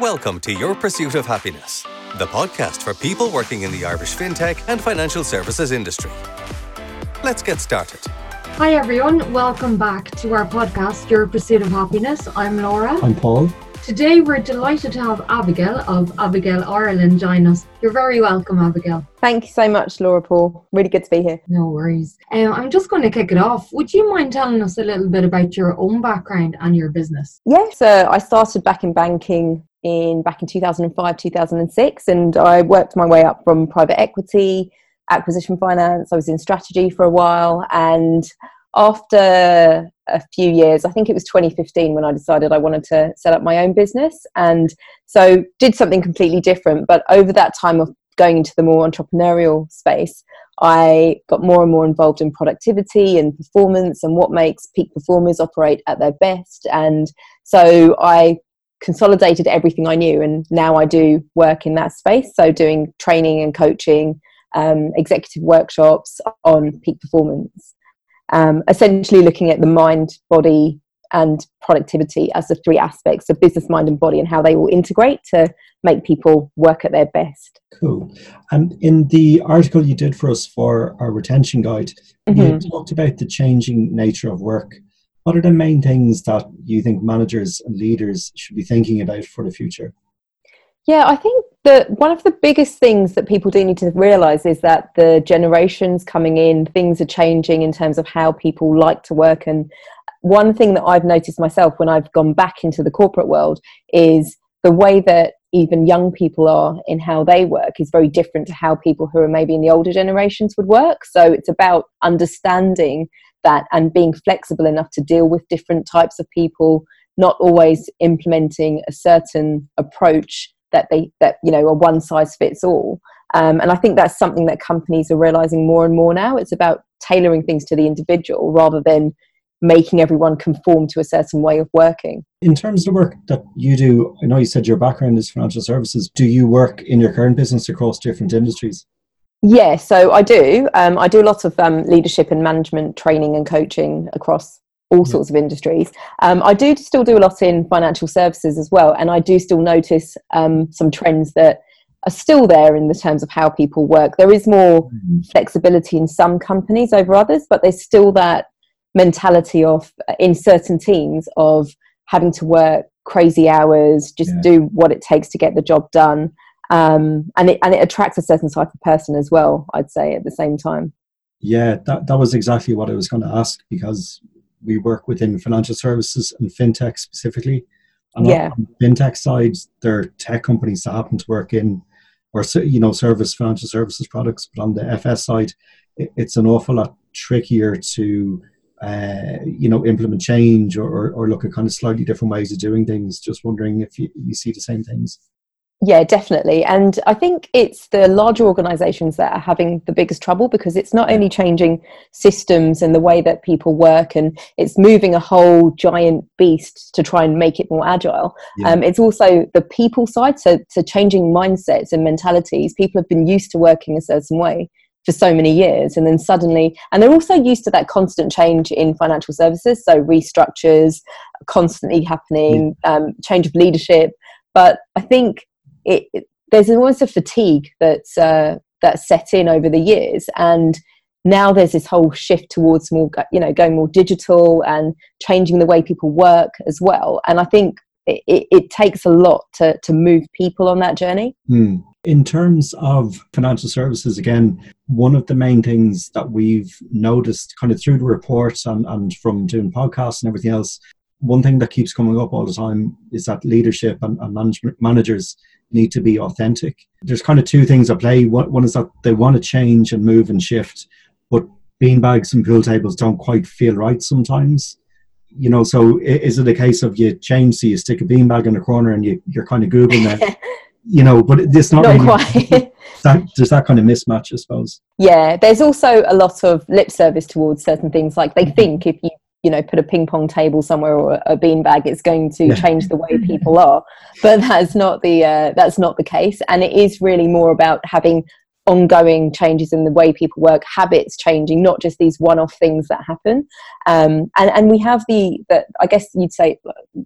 Welcome to Your Pursuit of Happiness, the podcast for people working in the Irish fintech and financial services industry. Let's get started. Hi, everyone. Welcome back to our podcast, Your Pursuit of Happiness. I'm Laura. I'm Paul. Today, we're delighted to have Abigail of Abigail Ireland join us. You're very welcome, Abigail. Thank you so much, Laura Paul. Really good to be here. No worries. Um, I'm just going to kick it off. Would you mind telling us a little bit about your own background and your business? Yes, So I started back in banking in back in 2005, 2006, and I worked my way up from private equity, acquisition finance. I was in strategy for a while, and after a few years, I think it was 2015 when I decided I wanted to set up my own business. And so did something completely different. But over that time of going into the more entrepreneurial space, I got more and more involved in productivity and performance and what makes peak performers operate at their best. And so I consolidated everything I knew, and now I do work in that space. So doing training and coaching, um, executive workshops on peak performance um, essentially looking at the mind, body, and productivity as the three aspects of business, mind, and body, and how they will integrate to make people work at their best. Cool. And in the article you did for us for our retention guide, mm-hmm. you talked about the changing nature of work. What are the main things that you think managers and leaders should be thinking about for the future? Yeah, I think that one of the biggest things that people do need to realize is that the generations coming in, things are changing in terms of how people like to work. And one thing that I've noticed myself when I've gone back into the corporate world is the way that even young people are in how they work is very different to how people who are maybe in the older generations would work. So it's about understanding that and being flexible enough to deal with different types of people, not always implementing a certain approach that they that you know a one size fits all. Um, and i think that's something that companies are realizing more and more now. It's about tailoring things to the individual rather than making everyone conform to a certain way of working. In terms of the work that you do i know you said your background is financial services. Do you work in your current business across different industries? Yeah so i do. Um, i do a lot of um, leadership and management training and coaching across all sorts of industries. Um, I do still do a lot in financial services as well, and I do still notice um, some trends that are still there in the terms of how people work. There is more mm-hmm. flexibility in some companies over others, but there's still that mentality of uh, in certain teams of having to work crazy hours, just yeah. do what it takes to get the job done. Um, and it and it attracts a certain type of person as well. I'd say at the same time. Yeah, that that was exactly what I was going to ask because we work within financial services and fintech specifically. And yeah. on the fintech side, there are tech companies that happen to work in or you know service financial services products. But on the FS side, it's an awful lot trickier to uh, you know implement change or, or look at kind of slightly different ways of doing things. Just wondering if you, you see the same things. Yeah, definitely. And I think it's the larger organizations that are having the biggest trouble because it's not only changing systems and the way that people work and it's moving a whole giant beast to try and make it more agile. Yeah. Um, it's also the people side, so, so changing mindsets and mentalities. People have been used to working a certain way for so many years and then suddenly and they're also used to that constant change in financial services so restructures constantly happening yeah. um, change of leadership but i think it, it there's almost a fatigue that's uh, that's set in over the years. And now there's this whole shift towards more you know going more digital and changing the way people work as well. And i think it, it, it takes a lot to, to move people on that journey. Mm. in terms of financial services again one of the main things that we've noticed kind of through the reports and, and from doing podcasts and everything else one thing that keeps coming up all the time is that leadership and, and management managers need to be authentic. There's kind of two things at play. One is that they want to change and move and shift, but beanbags and pool tables don't quite feel right sometimes. You know, so is it a case of you change, so you stick a beanbag in the corner and you, you're kind of googling that, you know, but it's not, not really, quite. that, there's that kind of mismatch, I suppose. Yeah, there's also a lot of lip service towards certain things. Like they mm-hmm. think if you you know put a ping pong table somewhere or a beanbag it's going to change the way people are. But that's not the uh, that's not the case. And it is really more about having ongoing changes in the way people work, habits changing, not just these one-off things that happen. Um, and and we have the, the I guess you'd say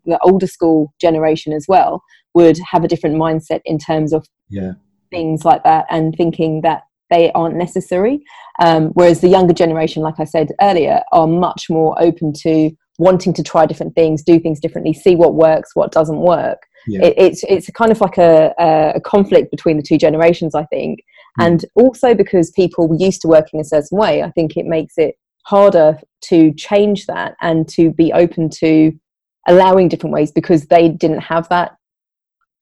the older school generation as well would have a different mindset in terms of yeah. things like that and thinking that they aren't necessary. Um, whereas the younger generation, like I said earlier, are much more open to wanting to try different things, do things differently, see what works, what doesn't work. Yeah. It, it's it's kind of like a, a conflict between the two generations, I think, mm. and also because people were used to working a certain way, I think it makes it harder to change that and to be open to allowing different ways because they didn't have that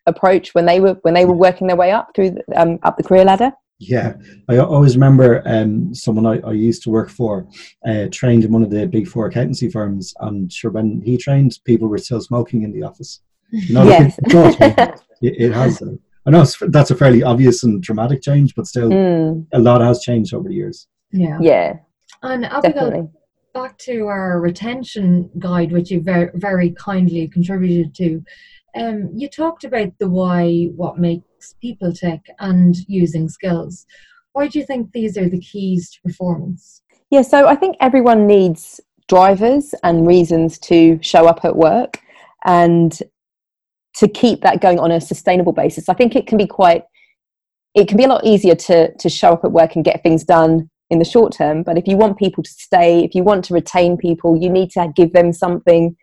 approach when they were when they were working their way up through the, um, up the career ladder. Yeah, I always remember um, someone I, I, used to work for uh, trained in one of the big four accountancy firms, and sure, when he trained, people were still smoking in the office. You know, yes. it, it, has. Uh, I know that's a fairly obvious and dramatic change, but still, mm. a lot has changed over the years. Yeah. Yeah. And Abigail, back to our retention guide, which you very, very kindly contributed to. Um, you talked about the why, what makes people tick, and using skills. Why do you think these are the keys to performance? Yeah, so I think everyone needs drivers and reasons to show up at work and to keep that going on a sustainable basis. I think it can be quite it can be a lot easier to to show up at work and get things done in the short term, but if you want people to stay, if you want to retain people, you need to give them something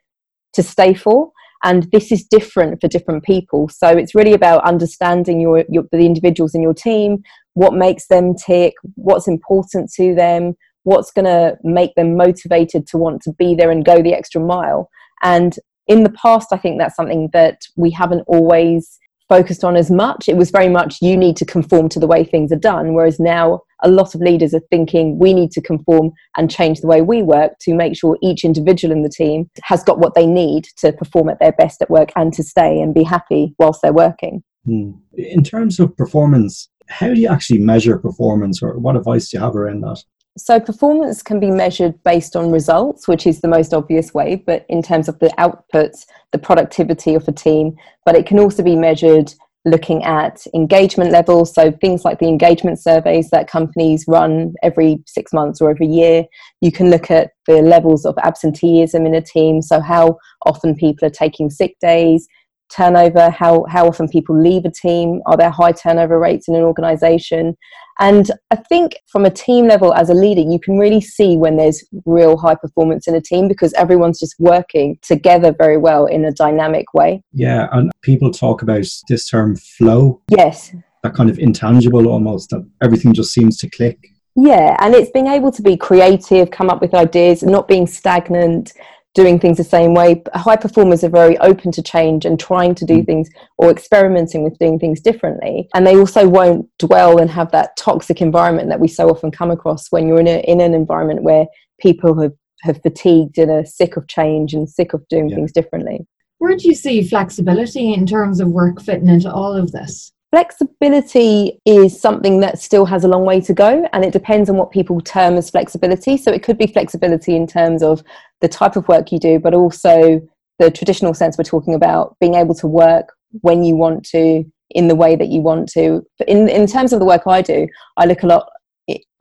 to stay for and this is different for different people. So it's really about understanding your, your the individuals in your team what makes them tick what's important to them what's going to make them motivated to want to be there and go the extra mile. And in the past i think that's something that we haven't always focused on as much. It was very much you need to conform to the way things are done, whereas now a lot of leaders are thinking we need to conform and change the way we work to make sure each individual in the team has got what they need to perform at their best at work and to stay and be happy whilst they're working. Hmm. In terms of performance, how do you actually measure performance or what advice do you have around that? So, performance can be measured based on results, which is the most obvious way, but in terms of the outputs, the productivity of a team, but it can also be measured looking at engagement levels. So, things like the engagement surveys that companies run every six months or every year. You can look at the levels of absenteeism in a team, so how often people are taking sick days, turnover, how, how often people leave a team, are there high turnover rates in an organization? And I think from a team level as a leader, you can really see when there's real high performance in a team because everyone's just working together very well in a dynamic way. Yeah, and people talk about this term flow. Yes. That kind of intangible almost, that everything just seems to click. Yeah, and it's being able to be creative, come up with ideas, not being stagnant, doing things the same way. High performers are very open to change and trying to do mm. things or experimenting with doing things differently. And they also won't dwell and have that toxic environment that we so often come across when you're in, a, in an environment where people have, have fatigued and are sick of change and sick of doing yeah. things differently. Where do you see flexibility in terms of work fitting into all of this? Flexibility is something that still has a long way to go, and it depends on what people term as flexibility. So, it could be flexibility in terms of the type of work you do, but also the traditional sense we're talking about being able to work when you want to, in the way that you want to. But in, in terms of the work I do, I look a lot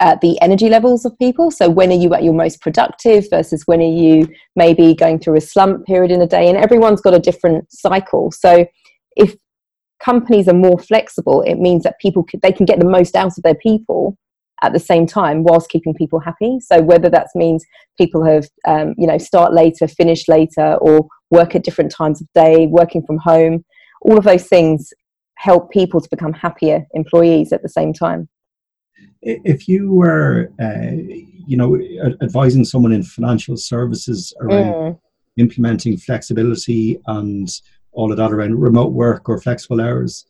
at the energy levels of people. So, when are you at your most productive versus when are you maybe going through a slump period in a day? And everyone's got a different cycle. So, if companies are more flexible, it means that people could, they can get the most out of their people at the same time whilst keeping people happy. So whether that means people have um, you know start later, finish later, or work at different times of day, working from home, all of those things help people to become happier employees at the same time. If you were, uh, you know, advising someone in financial services around mm. implementing flexibility and all of that around remote work or flexible hours.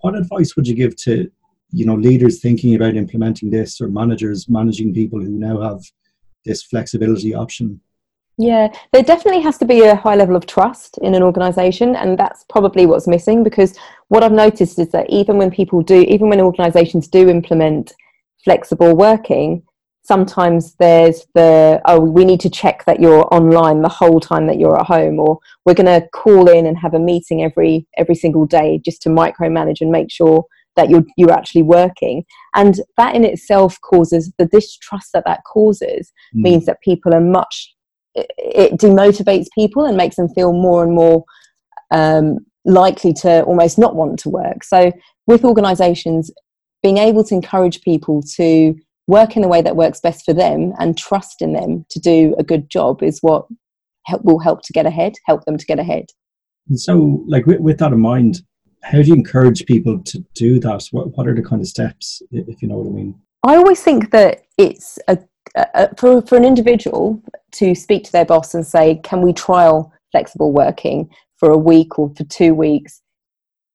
What advice would you give to you know leaders thinking about implementing this or managers managing people who now have this flexibility option? Yeah, there definitely has to be a high level of trust in an organization, and that's probably what's missing because what I've noticed is that even when people do, even when organizations do implement flexible working, sometimes there's the oh we need to check that you're online the whole time that you're at home or we're going to call in and have a meeting every every single day just to micromanage and make sure that you're you're actually working and that in itself causes the distrust that that causes mm. means that people are much it, demotivates people and makes them feel more and more um, likely to almost not want to work so with organizations being able to encourage people to work in the way that works best for them and trust in them to do a good job is what help, will help to get ahead help them to get ahead and so like with, with that in mind how do you encourage people to do that? What, what are the kind of steps, if you know what I mean? I always think that it's a, a, for, for an individual to speak to their boss and say, can we trial flexible working for a week or for two weeks?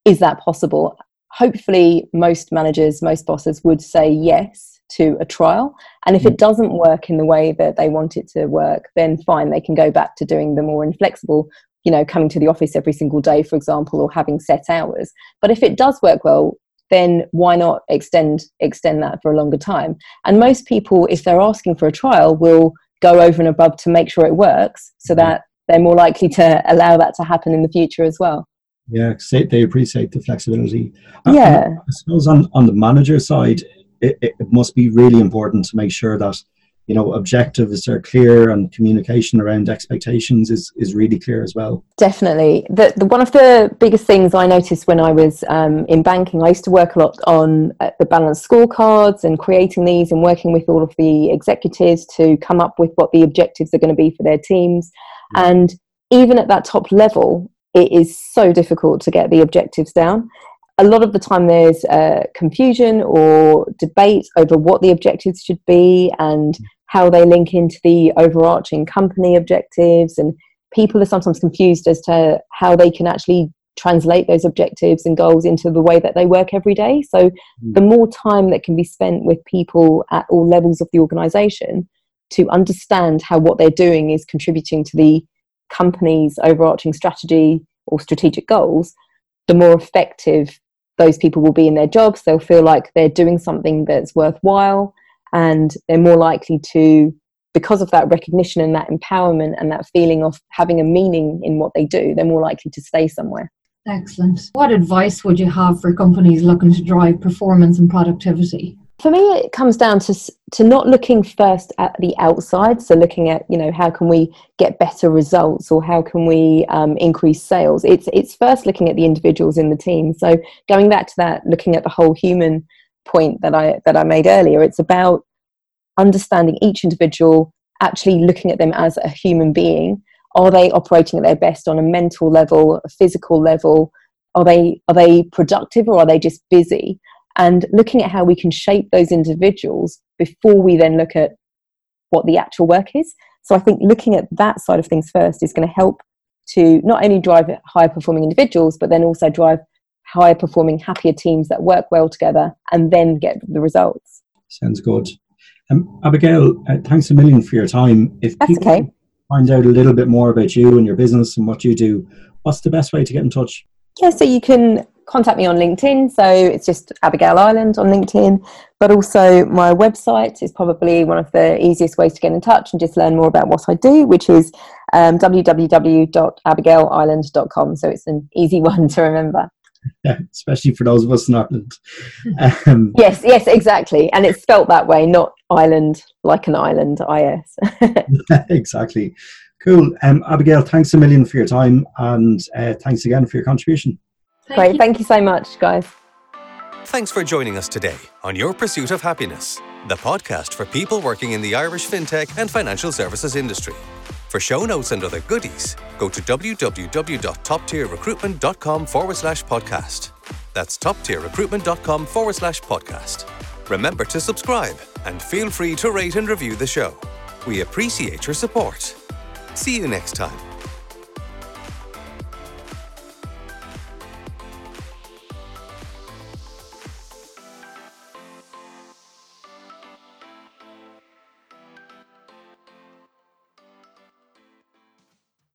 Is that possible? Hopefully, most managers, most bosses would say yes to a trial. And if it mm. doesn't work in the way that they want it to work, then fine, they can go back to doing the more inflexible you know coming to the office every single day for example or having set hours but if it does work well then why not extend extend that for a longer time and most people if they're asking for a trial will go over and above to make sure it works so mm-hmm. that they're more likely to allow that to happen in the future as well yeah they appreciate the flexibility. Yeah. I suppose on, on the manager side it, it must be really important to make sure that you know objectives are clear and communication around expectations is is really clear as well. Definitely. The, the one of the biggest things i noticed when i was um, in banking i used to work a lot on uh, the balanced scorecards and creating these and working with all of the executives to come up with what the objectives are going to be for their teams. Mm-hmm. and even at that top level it is so difficult to get the objectives down a lot of the time there's uh, confusion or debate over what the objectives should be and how they link into the overarching company objectives and people are sometimes confused as to how they can actually translate those objectives and goals into the way that they work every day so mm. the more time that can be spent with people at all levels of the organization to understand how what they're doing is contributing to the company's overarching strategy or strategic goals the more effective those people will be in their jobs. They'll feel like they're doing something that's worthwhile and they're more likely to because of that recognition and that empowerment and that feeling of having a meaning in what they do they're more likely to stay somewhere. Excellent. What advice would you have for companies looking to drive performance and productivity for me it comes down to to not looking first at the outside so looking at you know how can we get better results or how can we um, increase sales it's it's first looking at the individuals in the team so going back to that looking at the whole human point that I that I made earlier. It's about understanding each individual, actually looking at them as a human being. Are they operating at their best on a mental level, a physical level? Are they are they productive or are they just busy? And looking at how we can shape those individuals before we then look at what the actual work is. So I think looking at that side of things first is going to help to not only drive higher performing individuals, but then also drive higher performing, happier teams that work well together and then get the results. Sounds good. Um, Abigail, uh, thanks a million for your time. If That's people okay. find out a little bit more about you and your business and what you do, what's the best way to get in touch? Yeah, so you can contact me on LinkedIn. So it's just Abigail Ireland on LinkedIn. But also, my website is probably one of the easiest ways to get in touch and just learn more about what I do, which is um, www.abigailireland.com. So it's an easy one to remember. yeah, especially for those of us in Ireland. Um, yes, yes, exactly. And it's spelt that way, not island like an island, IS. exactly. Cool. Um, Abigail, thanks a million for your time and uh, thanks again for your contribution. Thank Great. You. Thank you so much, guys. Thanks for joining us today on Your Pursuit of Happiness, the podcast for people working in the Irish fintech and financial services industry. For show notes and other goodies, go to www.toptierrecruitment.com forward slash podcast. That's toptierrecruitment.com forward slash podcast. Remember to subscribe and feel free to rate and review the show. We appreciate your support. See you next time.